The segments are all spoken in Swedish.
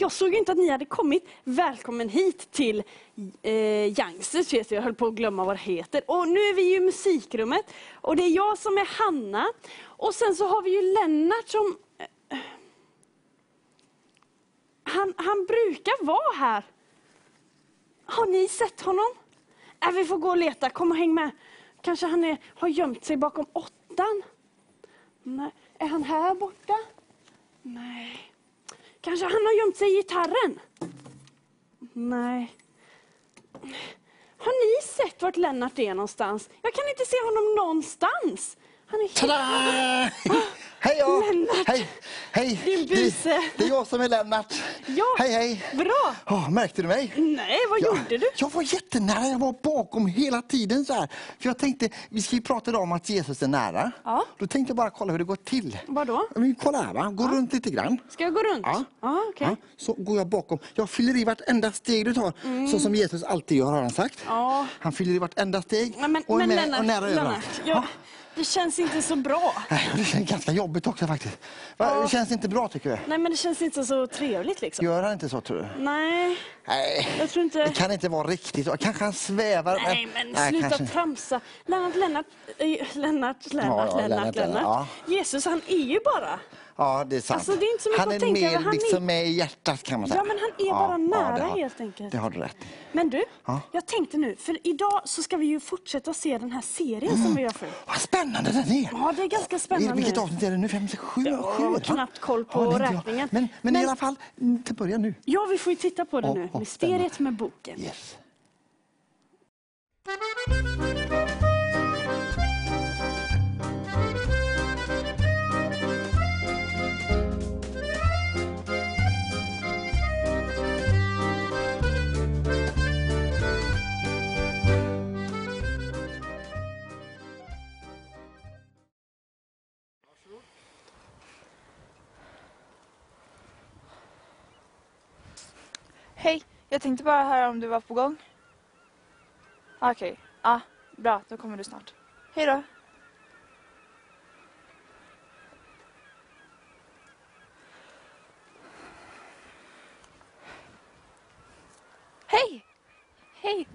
Jag såg inte att ni hade kommit. Välkommen hit till eh, Youngsters. heter. Jag höll på att glömma vad det heter. Och nu är vi i musikrummet. Och det är jag som är Hanna. Och sen så har vi ju Lennart som... eh, Han, han brukar vara här. Har ni sett honom? Äh, vi får gå och leta. Kom och häng med. Kanske han är, har gömt sig bakom åttan. Nej. Är han här borta? Nej. Kanske han har gömt sig i gitarren? Nej. Har ni sett vart Lennart är någonstans? Jag kan inte se honom någonstans. Han är helt... Tada! Hej ja! Lennart. Hej! Hej! Din buse. Det, det är jag som är Lennart. Ja, Hej hej! bra. Oh, märkte du mig? Nej, vad gjorde du? Jag var jättenära, jag var bakom hela tiden så här. För jag tänkte, vi ska ju prata idag om att Jesus är nära. Ja. Då tänkte jag bara kolla hur det går till. Vadå? Men kolla här va, gå runt lite grann. Ska jag gå runt? Ja. Ja, okej. Ja, så går jag bakom. Jag fyller i vartenda steg du tar, så som Jesus alltid gör har han sagt. Mm. Ja. Han fyller i vartenda steg Nej, men, och är men med Lennart, och nära Lennart överallt. jag, Ja. Det känns inte så bra. Nej, Det känns ganska jobbigt också faktiskt. Ja. Det känns inte bra tycker du? Nej, men det känns inte så trevligt liksom. Gör han inte så tror du? Nej, Nej, jag tror inte... det kan inte vara riktigt. Kanske han svävar. Nej, men sluta kanske- tramsa. Lennart, Lennart, eh, Lennart, Lennart, Ja, ja, Lennart, Lennart, Lennart. Lennart, Jesus, han är ju bara... Ja, det är sant. Alltså, det är inte så mycket han att är tänka mer Han är- liksom med i hjärtat kan man säga. Ja, men han är bara nära det har, helt enkelt. Det har du rätt. Men du, Ja. jag tänkte nu, för idag så ska vi ju fortsätta se den här serien som vi gör förut. Vad spännande den är! Ja, det är ganska spännande. Vilket avsnitt är det nu? Fem, sju? Ja, sju jag har knappt koll på det är jag. räkningen. Men, men, Men- i alla fall, mm, till början nu. Ja, vi får ju titta på det Ja, nu. ja, Mysteriet med boken. Yes. Hej, jag tänkte bara höra om du var på gång. Okej, ja, bra, då kommer du snart. Hej då. Hej! Hej!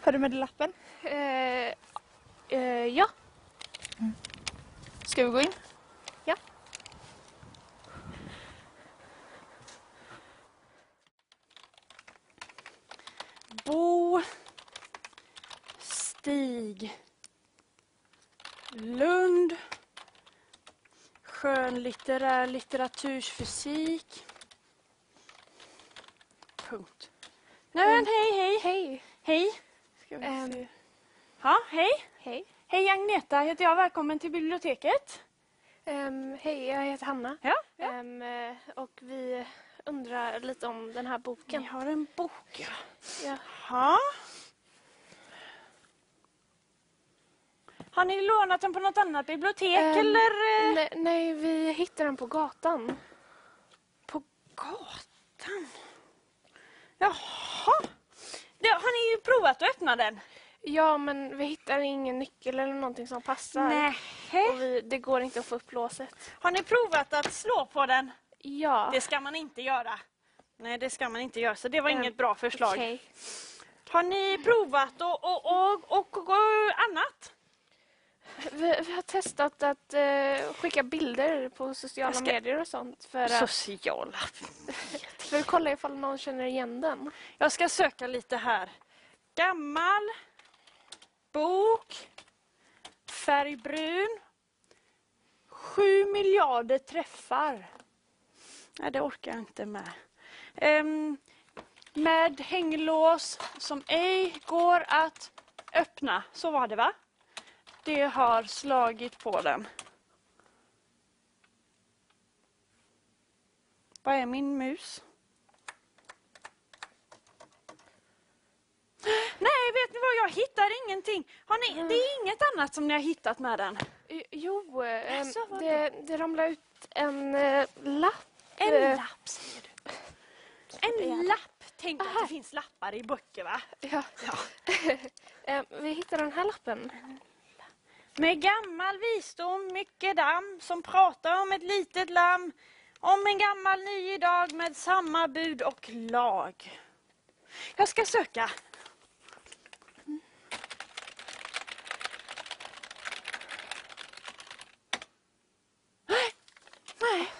Har du med dig lappen? Eh, eh, ja. Ska vi gå in? Bo Stig Lund Skönlitterär litteratursfysik Punkt. Nej men hej hej Hej. hej. Ska vi Ehm. se. Ja, hej. Hej. Hej Agneta heter jag. Välkommen till biblioteket. Ehm, hej, jag heter Hanna. Ja. Ehm, eh, och vi undrar lite om den här Vi boken. har en bok. Ja. Ja. Har ni lånat den på något annat bibliotek Ehm, eller? eh, Nej, nej, vi hittade den på gatan. På gatan? Jaha. Det, har ni ju provat att öppna den? Ja, men vi hittade ingen nyckel eller någonting som passar. Nej. Och vi, det går inte att få upp låset. Har ni provat att slå på den? Ja. Det ska man inte göra. Nej, det ska man inte göra. Så det var Ehm, inget bra förslag. Okej. Har ni provat och, och, och, och, och, annat? Vi, vi har testat att eh, skicka bilder på sociala ska- medier och sånt för att, Sociala. för att kolla ifall någon känner igen den. Jag ska söka lite här. Gammal. Bok. Färgbrun. Sju miljarder träffar. Nej, det orkar jag inte med. Ehm, med hänglås som ej går att öppna. Så var det va? Det har slagit på den. Vad är min mus? Nej, vet ni vad? Jag hittar ingenting. Har ni, det är inget annat som ni har hittat med den? Eh, Jo, vadå? det, det ramlade ut en eh, lapp. En Eh, lapp säger du. En lapp. Tänk att det finns lappar i böcker va? Ja. Eh, vi hittade den här lappen. Med gammal visdom, mycket damm, som pratar om ett litet lamm, om en gammal ny dag med samma bud och lag. Jag ska söka. Nej, Nej.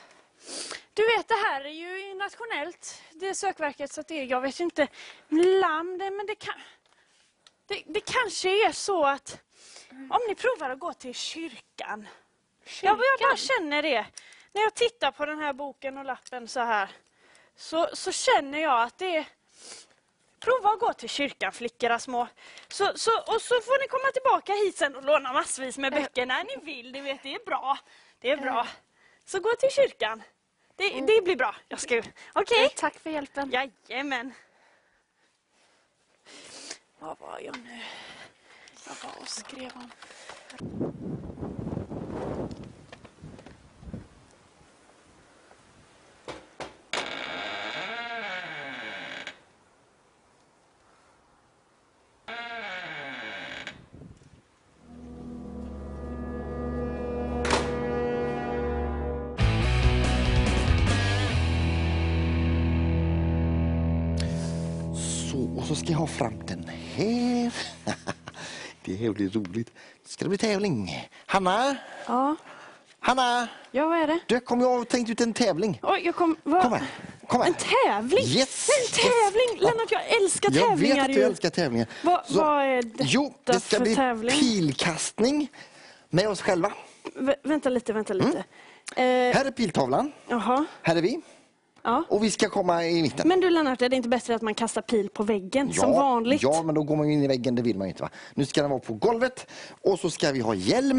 Du vet, det här är ju nationellt, det sökverket, så att det, jag vet inte. Lamm, det, men det kan... Det, det kanske är så att om ni provar att gå till kyrkan. Jag, jag bara känner det. När jag tittar på den här boken och lappen så här. Så, så känner jag att det är... Prova att gå till kyrkan flickorna små. Så, så, och så får ni komma tillbaka hit sen och låna massvis med böcker när ni vill. Det, vet, det är bra. Det är bra. Så gå till kyrkan. Det, det blir bra. Jag ska... Okej? Eh, Tack för hjälpen. Jajamän. Vad var jag nu? Jag var och skrev om... och så ska jag ha fram den här. Det här blir roligt. Ska det bli tävling? Hanna? Ja, Hanna! ja vad är det? Du, kom jag har tänkt ut en tävling. Oj, jag kom... Vad? Kom här. Kom här. En tävling? Yes, En tävling! yes. Lennart, jag älskar Jag tävlingar vet att du ju. älskar tävlingar. Vad- Så- vad är detta Jo, det ska för bli tävling? pilkastning med oss själva. Vä- vänta lite, vänta lite. Eh, Mm. Här är piltavlan. Jaha, Här är vi. Ja. Och vi ska komma i mitten. Men du Lennart, är det inte bättre att man kastar pil på väggen som vanligt? Ja, men då går man ju in i väggen, det vill man ju inte. Va? Nu ska den vara på golvet och så ska vi ha hjälm.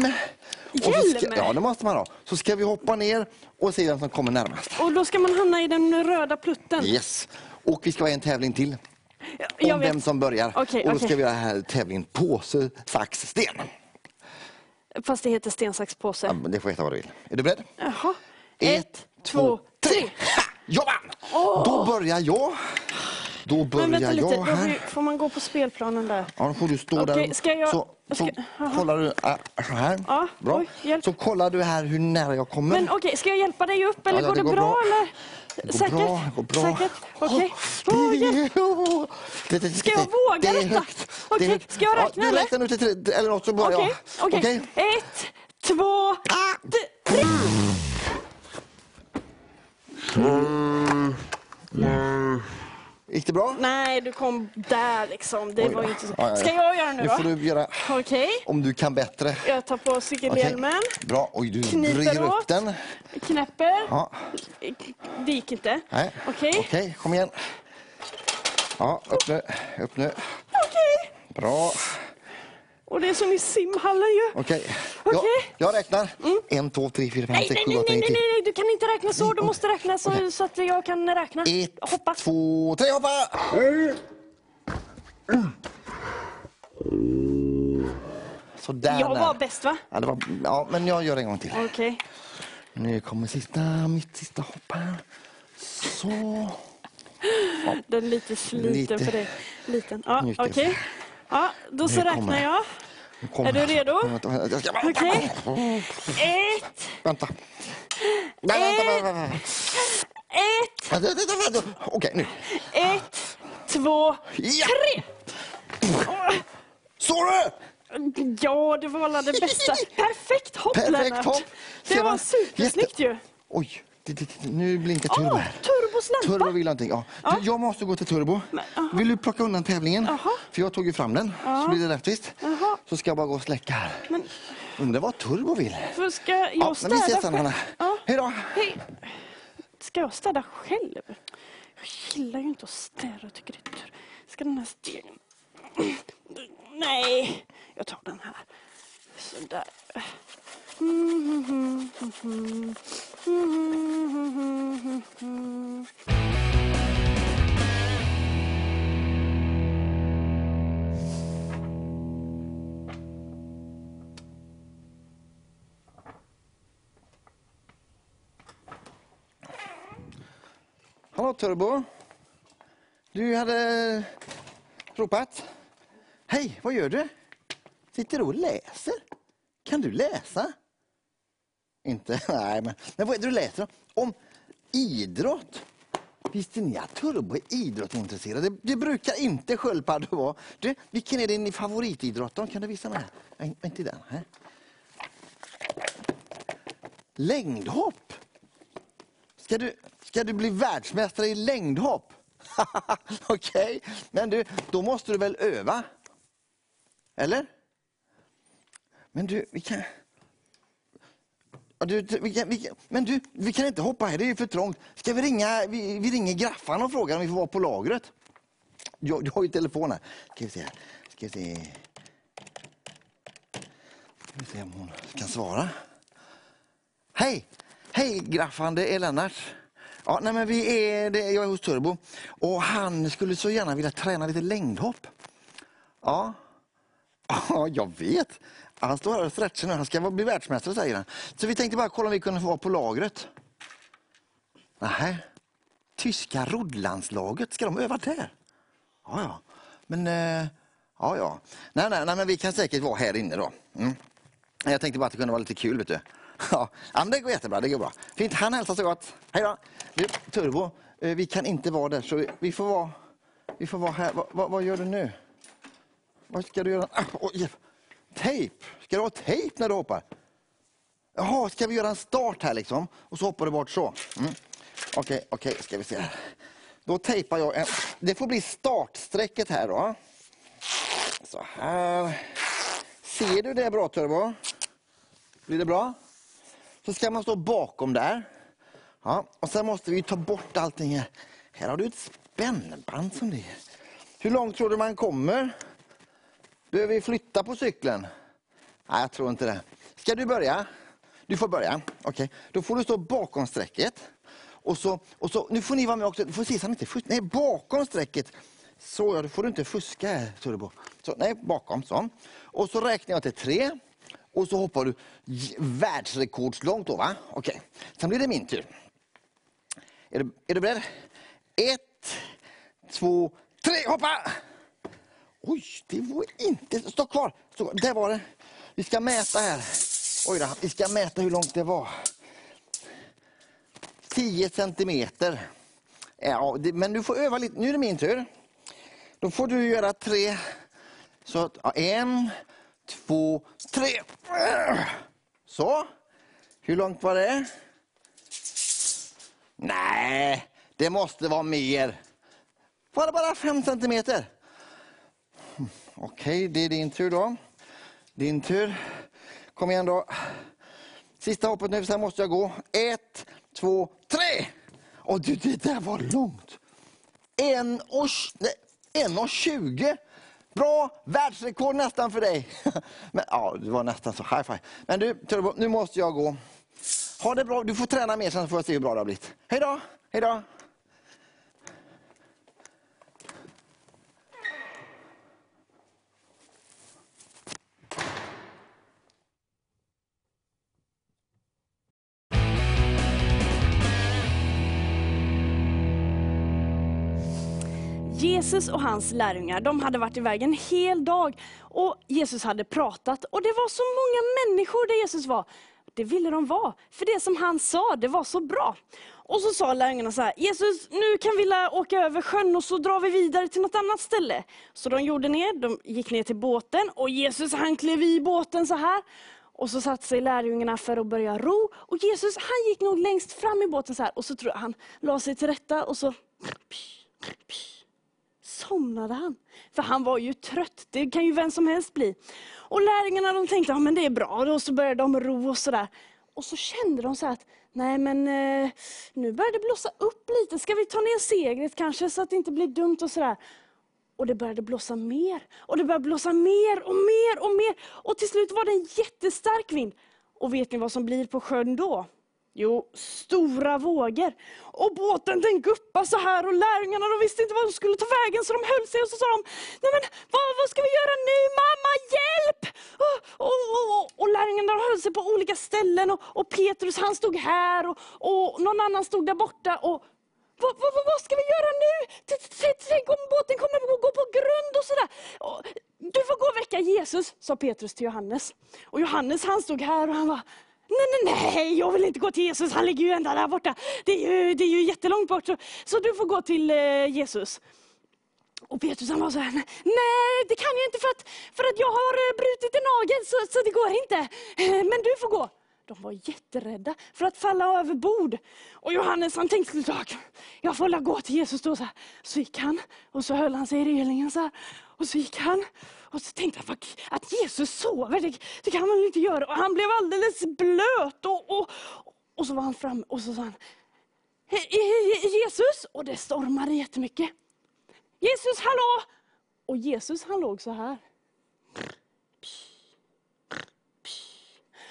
Så ska, Hjälm? ja, det måste man ha. Så ska vi hoppa ner och se vem som kommer närmast. Och då ska man hamna i den röda plutten? Yes. Och vi ska ha en tävling till. Ja, Om jag vet. vem som börjar. Okej, och då okej. ska vi ha här tävlingen påse, sax, sten. Fast det heter sten, sax, påse. Ja, det får heta vad du vill. Är du beredd? Jaha. Ett, två, tre! Jag vann! Då börjar jag. Då Men börjar vänta lite, jag här. får man gå på spelplanen där? Ja, då får du stå Okej, där. ska jag- Så, ska- så jaha. kollar du äh, här. Ja, bra. oj, så kollar du här hur nära jag kommer. Men okej, ska jag hjälpa dig upp eller Ja, går det det, går bra, bra. eller? Går Säkert? bra, går bra. Säkert? Okej. Det- det- Ska jag våga det är detta? Okej, högt. ska jag räkna, ja, Du eller? räknar nu till tre, eller något så börjar Okej, jag. okej. Ett, två, Ah! Gick det bra? Nej, du kom där liksom. Det Oj var inte så. Ja, ja, ja. Ska jag göra nu då? får du göra Okej. om du kan bättre. Jag tar på cykelhjälmen, Bra. Oj, du bryr upp den. knäpper. Ja. Det gick inte. Nej. Okej. Okej, kom igen. Ja, upp nu. Upp nu. Okej. Bra. Och det är som i simhallen ju. Okej. Okej. Jag, jag räknar. En, två, tre, fyra, fem, Nej, sex, nej, sju, nej, åtta, nej, nio, nej, tio. nej, du kan inte räkna så. Du måste räkna så, så att jag kan räkna. Ett, Hoppa. två, tre, hoppa! Sådär. Jag var bäst va? Ja, det var, ja, men jag gör en gång till. Okej. Nu kommer sista, mitt sista hopp här. Så. Den är lite sliten Lite. för dig. Liten. Ja, Njut okej. det. Ja, då så Nu kommer räknar det. jag. Kommer Är du redo? Okej. Ett, Vänta. Vänta, Ett. vänta, ett, vänta. Okej, nu. ett, två, Ja. tre. Såg du? Ja, det var alla det bästa. Perfekt hopp Perfekt Lennart. hopp. Det var supersnyggt ju. Oj, nu blinkar turbo Åh, här. turbos lampa. Turbo vill någonting. Ja. Ja. Jag måste gå till turbo. Men, aha. Vill du plocka undan tävlingen? Jaha. För jag tog ju fram den. Så blir det rättvist. Jaha. Så ska jag bara gå och släcka här. Men Undrar vad turbo vill? för ska jag Ja, städa vi ses sen? Hanna. Ja. Hej då. Hej. Ska jag städa själv? Jag gillar ju inte att städa. Jag tycker det är tur. Ska den här stegen... Nej, jag tar den här. Sådär. Hallå Turbo. Du hade ropat. Hej, vad gör du? Sitter du och läser? Kan du läsa? Inte? Nej, men, men vad är det du läser om? idrott? Visste ni att Turbo är idrottsintresserad? Det, det brukar inte sköldpaddor vara. Du, vilken är din favoritidrott? då? Kan du visa mig? Nej, inte den. Här. Längdhopp? Ska du, ska du bli världsmästare i längdhopp? Okej, men du, då måste du väl öva? Eller? Men du, vi kan... Du, vi kan, vi men du, vi kan inte hoppa här, det är ju för trångt. Ska vi ringa, vi, vi ringer Graffan och frågar om vi får vara på lagret? Jag, du har ju telefon här. Ska vi se här. Ska vi se. Ska vi se om hon kan svara. Hej! Hej Graffan, det är Lennart. Ja, nej, men vi är, det, jag är hos Turbo och han skulle så gärna vilja träna lite längdhopp. Ja, ja jag vet. Han står här och stretchar nu. Han ska bli världsmästare säger han. Så vi tänkte bara kolla om vi kunde få vara på lagret. Nej. Tyska roddlandslaget, ska de öva där? Ja, ja. Men, eh, ja, ja. Nej, nej, nej, men vi kan säkert vara här inne då. Mm. Jag tänkte bara att det kunde vara lite kul, vet du. Ja, men det går jättebra, det går bra. Fint, han hälsar så gott. Hej då. Du, Turbo, eh, vi kan inte vara där så vi, får vara, vi får vara här. Va, va, vad gör du nu? Vad ska du göra? Ah, oj. Tejp? Ska du ha tejp när du hoppar? Jaha, ska vi göra en start här liksom? Och så hoppar du bort så. Mm. Okej, okej, ska vi se här. Då tejpar jag en... Det får bli startsträcket här då. Så här. Ser du det bra Turbo? Blir det bra? Så ska man stå bakom där. Ja, och sen måste vi ta bort allting här. Här har du ett spännband som det är. Hur långt tror du man kommer? Behöver vi flytta på cykeln? Nej, jag tror inte det. Ska du börja? Du får börja. Okej, då får du stå bakom strecket. Och så, och så, nu får ni vara med också. Du får se så han inte fuskar. Nej, bakom strecket. Så ja, då får du inte fuska här, Turbo. Så, nej, bakom. Så. Och så räknar jag till tre. Och så hoppar du världsrekordslångt då, va? Okej. Sen blir det min tur. Är du, är du beredd? Ett, två, tre, hoppa! Oj, det var inte... Stå kvar! Stå, kvar. där var det. Vi ska mäta här. Oj då, vi ska mäta hur långt det var. 10 centimeter. Ja, det, men du får öva lite. Nu är det min tur. Då får du göra tre. Så, ja, en, två, tre. Så. Hur långt var det? Nej, det måste vara mer. Var det bara fem centimeter? Okej, det är din tur då. Din tur. Kom igen då. Sista hoppet nu, sen måste jag gå. Ett, två, tre! Och du, det där var långt. En och, nej, en och tjugo. Bra, världsrekord nästan för dig. Men, ja, det var nästan så. High five. Men du, Turbo, nu måste jag gå. Ha det bra. Du får träna mer sen så får jag se hur bra det har blivit. Hej då! Hej då! Jesus och hans lärjungar de hade varit iväg en hel dag och Jesus hade pratat och det var så många människor där Jesus var. Det ville de vara, för det som han sa det var så bra. Och så sa lärjungarna så här, Jesus nu kan vi åka över sjön och så drar vi vidare till något annat ställe. Så de gjorde ner, de gick ner till båten och Jesus han klev i båten så här. Och så satte sig lärjungarna för att börja ro. Och Jesus han gick nog längst fram i båten så här och så tror jag han la sig till rätta och så somnade han. För han var ju trött, det kan ju vem som helst bli. Och lärjungarna de tänkte, ja men det är bra, och så började de ro och sådär. Och så kände de så här att, nej men eh, nu börjar det blåsa upp lite, ska vi ta ner seglet kanske så att det inte blir dumt och sådär. Och det började blåsa mer, och det började blåsa mer och mer och mer. Och till slut var det en jättestark vind. Och vet ni vad som blir på sjön då? Jo, stora vågor. Och båten den guppade så här och lärjungarna de visste inte vad de skulle ta vägen så de höll sig och så sa de, nej men vad, vad ska vi göra nu? Mamma hjälp! Och, och, och, och, lärjungarna höll sig på olika ställen och, och Petrus han stod här och, och någon annan stod där borta. Och, vad, vad, vad, vad ska vi göra nu? Tänk om båten kommer att gå på grund och sådär. Du får gå och väcka Jesus, sa Petrus till Johannes. Och Johannes han stod här och han var Nej, nej, nej, jag vill inte gå till Jesus, han ligger ju ända där borta. Det är ju, det är ju jättelångt bort, så, så du får gå till eh, Jesus. Och Petrus han var så här, nej det kan jag inte för att, för att jag har eh, brutit en nagel så, så det går inte. Men du får gå. De var jätterädda för att falla över bord. Och Johannes han tänkte så här, jag får la gå till Jesus då. Så, här. så gick han och så höll han sig i relingen så här. Och så gick han och så tänkte han att Jesus sover, det, det kan man väl inte göra. Och han blev alldeles blöt och, och, och så var han framme och så sa han, Jesus! Och det stormade jättemycket. Jesus, hallå! Och Jesus han låg så här.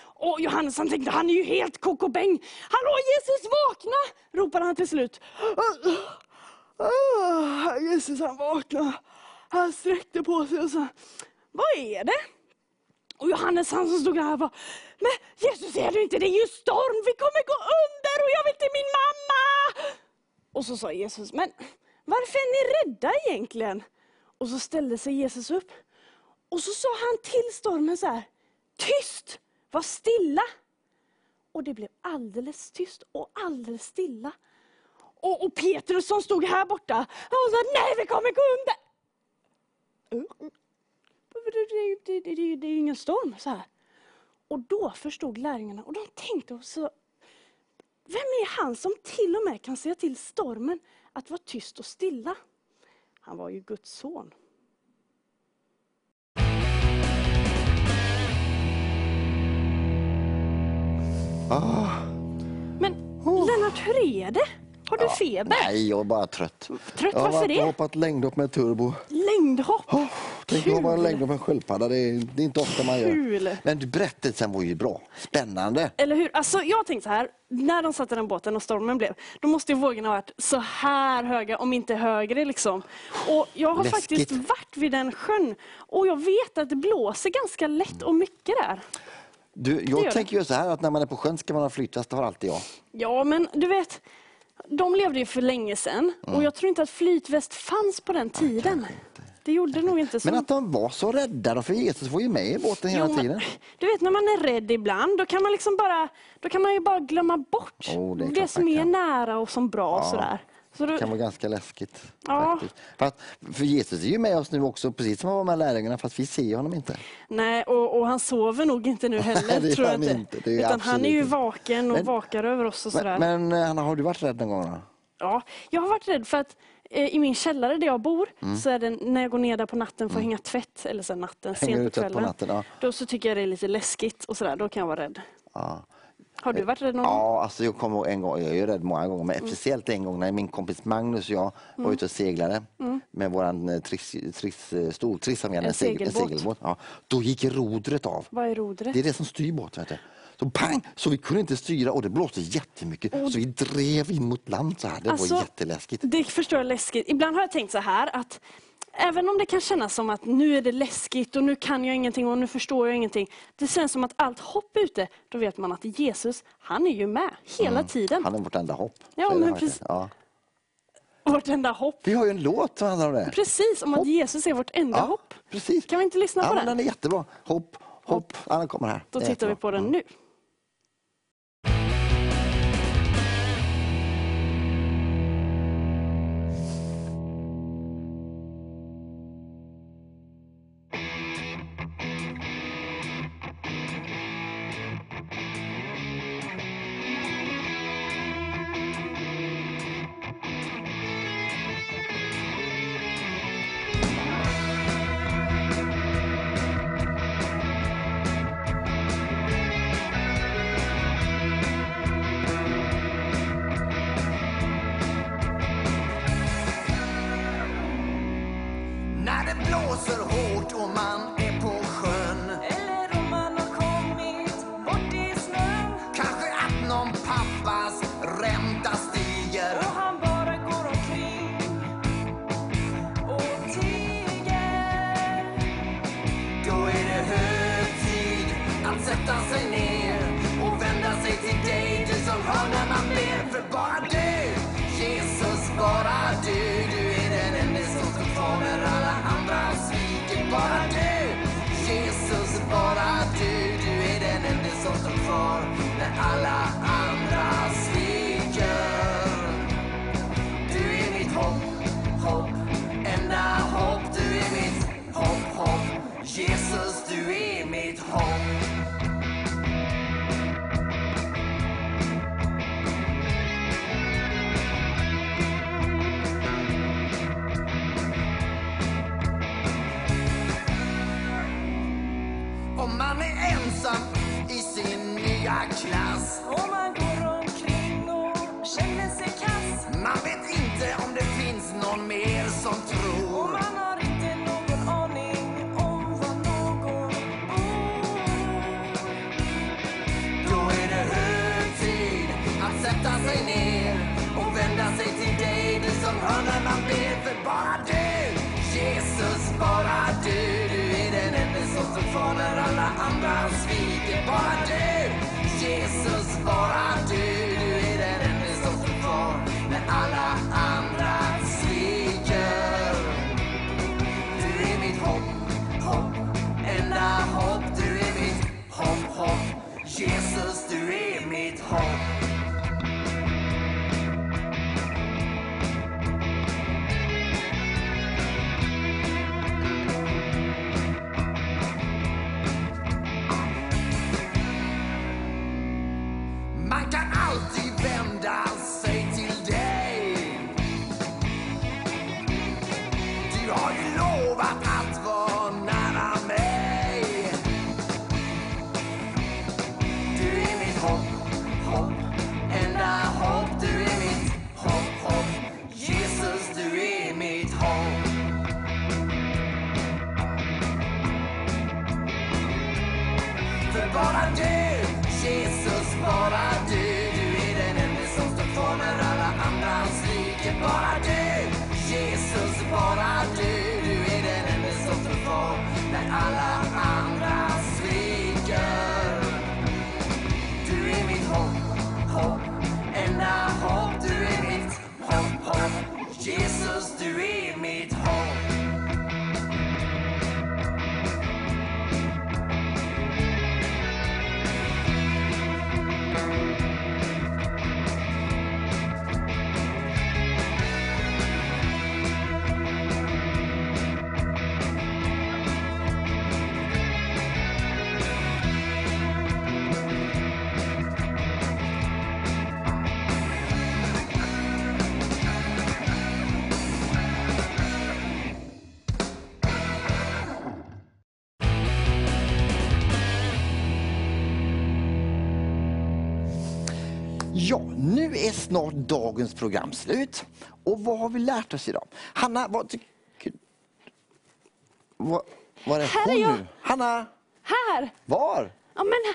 Och Johannes han tänkte, han är ju helt kokobäng. Hallå Jesus, vakna! ropade han till slut. Ah, ah, ah, Jesus han vaknade. Han sträckte på sig och sa, vad är det? Och Johannes han som stod där och bara, men Jesus ser du inte, det är ju storm, vi kommer gå under och jag vill till min mamma! Och så sa Jesus, men varför är ni rädda egentligen? Och så ställde sig Jesus upp. Och så sa han till stormen så här, tyst, var stilla. Och det blev alldeles tyst och alldeles stilla. Och, och Petrus som stod här borta, han sa, nej vi kommer gå under. Det, det, det, det, är ju ingen storm så här. Och då förstod lärjungarna och de tänkte också, vem är han som till och med kan säga till stormen att vara tyst och stilla? Han var ju Guds son. Ah, Men Lennart, hur är det? Har du feber? nej, jag är bara trött. Trött, jag har varför varit och det? hoppat längdhopp med turbo. Längdhopp? Oh, tänk att hoppa längdhopp med en sköldpadda, det är, det är inte ofta man gör. Kul. Men du, berättelsen var ju bra. Spännande. Eller hur? Alltså, jag tänkte så här, när de satt i den båten och stormen blev, då måste ju vågorna ha varit så här höga, om inte högre. Liksom. Och jag har Läskigt. faktiskt varit vid den sjön och jag vet att det blåser ganska lätt och mycket där. Du, gör jag det. tänker ju så här att när man är på sjön ska man ha flytväst, det har alltid jag. Ja, men du vet, de levde ju för länge sedan Mm. och jag tror inte att flytväst fanns på den tiden. Det gjorde nog inte så. Men att de var så rädda för Jesus var ju med i båten hela Jo, tiden. Du vet när man är rädd ibland, då kan man liksom bara, då kan man ju bara glömma bort Oh, det det, som är nära och som bra. Och sådär. Så Det kan vara ganska läskigt. Ja. För, att, för Jesus är ju med oss nu också, precis som han var med lärjungarna, fast vi ser honom inte. Nej, och, och han sover nog inte nu heller. det tror jag han inte. Det är Utan han är ju inte. vaken och Men- vakar över oss och sådär. Men, men Hanna, har du varit rädd någon gång? Då? Ja, jag har varit rädd för att eh, i min källare där jag bor, Mm. så är det när jag går ner där på natten för att hänga tvätt, eller så natten, Hänger sent på tvätt på kvällen. natten? Ja. Då så tycker jag det är lite läskigt och sådär, då kan jag vara rädd. Ja. Har du varit rädd någon gång? Ja, alltså jag kommer en gång, jag är ju rädd många gånger, men speciellt en gång när min kompis Magnus och jag var ute och seglade med våran eh, triss, triss, stor vi hade, En segelbåt. Ja, då gick rodret av. Vad är rodret? Det är det som styr båten. Vet du. Så pang! Så vi kunde inte styra och det blåste jättemycket. Så vi drev in mot land så här. Det Alltså, var jätteläskigt. Det förstår jag läskigt. Ibland har jag tänkt så här att även om det kan kännas som att nu är det läskigt och nu kan jag ingenting och nu förstår jag ingenting. Det känns som att allt hopp är ute, då vet man att Jesus, han är ju med hela tiden. Han är vårt enda hopp. Ja, men precis. Ja. Vårt enda hopp. Vi har ju en låt som handlar om det. Precis, om att Hopp. Jesus är vårt enda Ja, hopp. precis. Kan vi inte lyssna ja, på den? Den är jättebra. Hopp, hopp. Ja, den kommer här. Då tittar vi på den Mm. nu. Om man är ensam i sin nya klass. Och man går omkring och känner sig kass. Man vet inte om det finns någon mer som Och tror man har inte någon aning om var någon bor. Då är det hög tid att sätta sig ner och vända sig till dig, du som hör när man ber. För bara du, Jesus, bara andra sviker. Bara du, Jesus, bara du, du är den enda som står kvar när alla andra sviker. Du är mitt hopp, hopp, enda hopp. Du är mitt hopp, hopp. Jesus, du är mitt hopp. Ja, nu är snart dagens program slut. Och vad har vi lärt oss idag? Hanna, vad tycker vad, Var är Här är hon jag. nu? Hanna, Här! var? Ja, men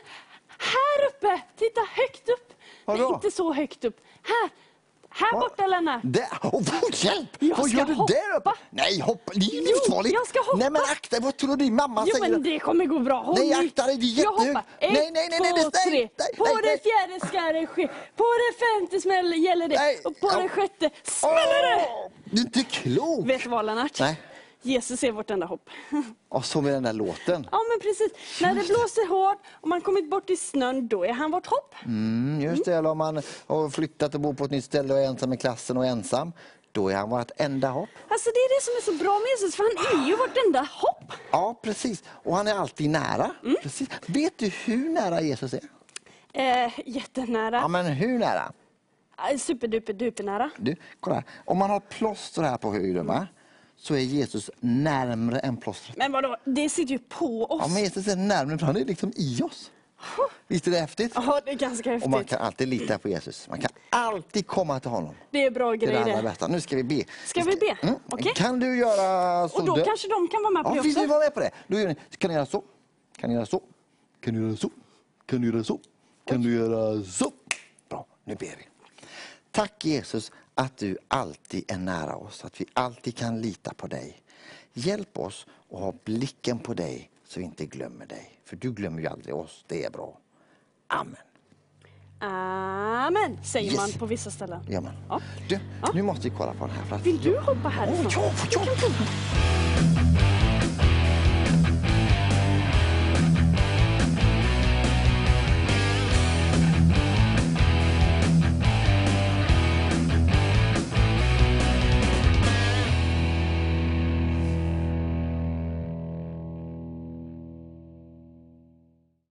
här uppe! Titta högt upp! Var Nej, då? inte så högt upp. Här! Här Var? borta Lennart! Där. Oh, hjälp! Jag vad gör du hoppa. där uppe? Nej, hoppa. Det är Jo, livsfarligt. jag ska hoppa. Nej, men akta. Vad tror du din mamma Jo säger? men det kommer gå bra. Håll Nej, akta dig, det är jättehögt. Nej, nej, nej, nej, två, nej, tre. nej, På nej, det nej. fjärde ska det ske. På det femte smäller gäller det. Nej, Och på ja. det sjätte smäller det. Du är inte klok. Vet du vad Lennart? Nej. Jesus är vårt enda hopp. Och så med den där låten. Ja men precis. När det blåser hårt och man kommit bort i snön, då är han vårt hopp. Mm, just det, eller om man har flyttat och bor på ett nytt ställe och är ensam i klassen och ensam. Då är han vårt enda hopp. Alltså det är det som är så bra med Jesus, för han är ju vårt enda hopp. Ja, precis. Och han är alltid nära. Mm. Precis. Vet du hur nära Jesus är? Eh, jättenära. Ja, men hur nära? Superduper duper nära. Du, kolla. Om man har plåster här på höjden, va? Så är Jesus närmre än plåstret. Men vadå, det sitter ju på oss. Ja, men Jesus är närmare, för han är liksom i oss. Visst är det häftigt? Ja, det är ganska häftigt. Och man kan alltid lita på Jesus. Man kan alltid komma till honom. Det är bra Det är grejer det. bästa. Nu ska vi be. Ska vi be? Mm. Okej. Kan du göra så? Och då du- kanske de kan vara med på Ja, det också. vara med på det? Då gör ni, kan du göra så? Kan du göra så? Kan du göra så? Kan du göra så? Kan du göra så? Bra, nu ber vi. Tack Jesus att du alltid är nära oss, att vi alltid kan lita på dig. Hjälp oss att ha blicken på dig så vi inte glömmer dig. För du glömmer ju aldrig oss, det är bra. Amen. Amen, säger Yes. man på vissa ställen. Ja, men. Ja. Du, nu måste vi kolla på den här. För att Vill du hoppa härifrån? Åh, ja, ja.